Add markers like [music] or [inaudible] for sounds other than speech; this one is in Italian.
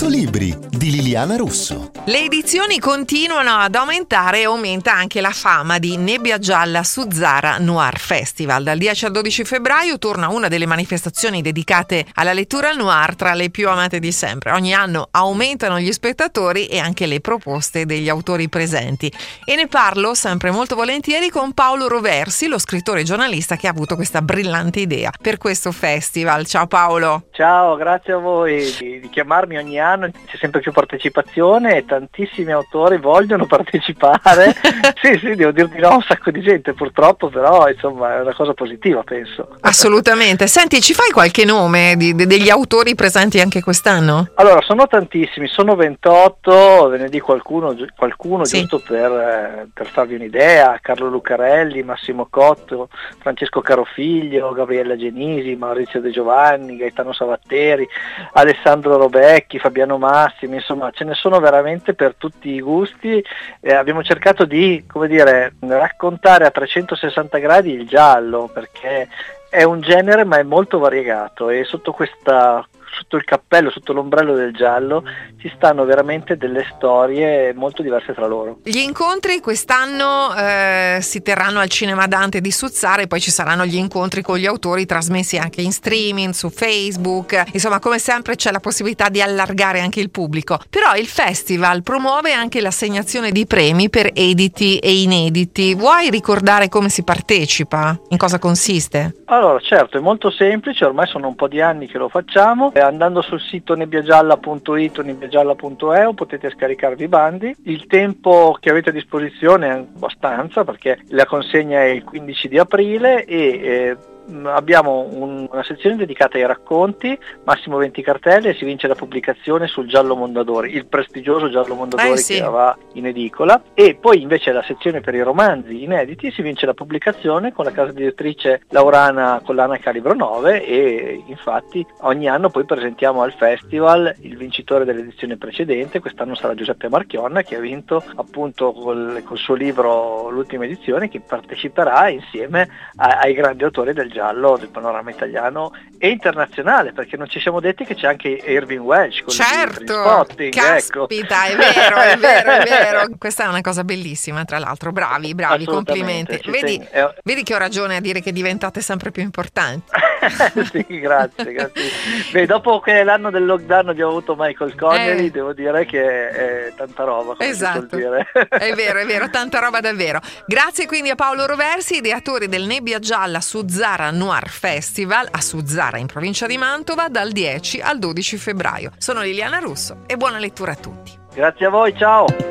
100 libri di Liliana Russo. Le edizioni continuano ad aumentare e aumenta anche la fama di Nebbia Gialla su Zara Noir Festival. Dal 10 al 12 febbraio torna una delle manifestazioni dedicate alla lettura noir tra le più amate di sempre. Ogni anno aumentano gli spettatori e anche le proposte degli autori presenti. E ne parlo sempre molto volentieri con Paolo Roversi, lo scrittore e giornalista che ha avuto questa brillante idea per questo festival. Ciao Paolo. Ciao, grazie a voi di, di chiamarmi ogni anno, c'è sempre più partecipazione e tantissimi autori vogliono [laughs] partecipare. [laughs] sì, sì, devo dir di no a un sacco di gente purtroppo, però insomma è una cosa positiva penso. Assolutamente. Senti, ci fai qualche nome di, di, degli autori presenti anche quest'anno? Allora, sono tantissimi, sono 28, ve ne dico qualcuno, qualcuno sì. giusto per, eh, per, farvi un'idea, Carlo Lucarelli, Massimo Cotto, Francesco Carofiglio, Gabriella Genisi, Maurizio De Giovanni, Gaetano Savatteri, Alessandro Robecchi, Fabiano Massimi, insomma ce ne sono veramente per tutti i gusti. Eh, abbiamo cercato di come dire, raccontare a 360 gradi il giallo perché è un genere ma è molto variegato e sotto questa sotto il cappello, sotto l'ombrello del giallo, ci stanno veramente delle storie molto diverse tra loro. Gli incontri quest'anno eh, si terranno al Cinema Dante di Suzzara e poi ci saranno gli incontri con gli autori trasmessi anche in streaming, su Facebook. Insomma, come sempre c'è la possibilità di allargare anche il pubblico. Però il festival promuove anche l'assegnazione di premi per editi e inediti. Vuoi ricordare come si partecipa? In cosa consiste? Allora, certo, è molto semplice, ormai sono un po' di anni che lo facciamo andando sul sito nebbiagialla.it o nebbiagialla.eu potete scaricarvi i bandi. Il tempo che avete a disposizione è abbastanza perché la consegna è il 15 di aprile e eh, abbiamo un, una sezione dedicata ai racconti, massimo 20 cartelle e si vince la pubblicazione sul Giallo Mondadori, il prestigioso Giallo Mondadori eh, sì. che va in edicola e poi invece la sezione per i romanzi inediti si vince la pubblicazione con la casa editrice Laurana Collana Calibro 9 e infatti ogni anno poi presentiamo al festival il vincitore dell'edizione precedente, quest'anno sarà Giuseppe Marchionna che ha vinto appunto col, col suo libro l'ultima edizione che parteciperà insieme a, ai grandi autori del giallo del panorama italiano e internazionale, perché non ci siamo detti che c'è anche Irving Welsh con certo, il. Ecco. Caspita, ecco. è vero, è vero, è [laughs] vero. Questa è una cosa bellissima, tra l'altro. Bravi, bravi, complimenti. Vedi, vedi, che ho ragione a dire che diventate sempre più importanti. [laughs] [laughs] sì, grazie, grazie. Beh, dopo che l'anno del lockdown abbiamo avuto Michael Connery, eh. devo dire che è tanta roba. esatto. è vero, è vero, tanta roba davvero. Grazie quindi a Paolo Roversi, ideatore del Nebbia Gialla su Zara Noir Festival a Suzzara in provincia di Mantova dal 10 al 12 febbraio. Sono Liliana Russo e buona lettura a tutti. Grazie a voi, ciao!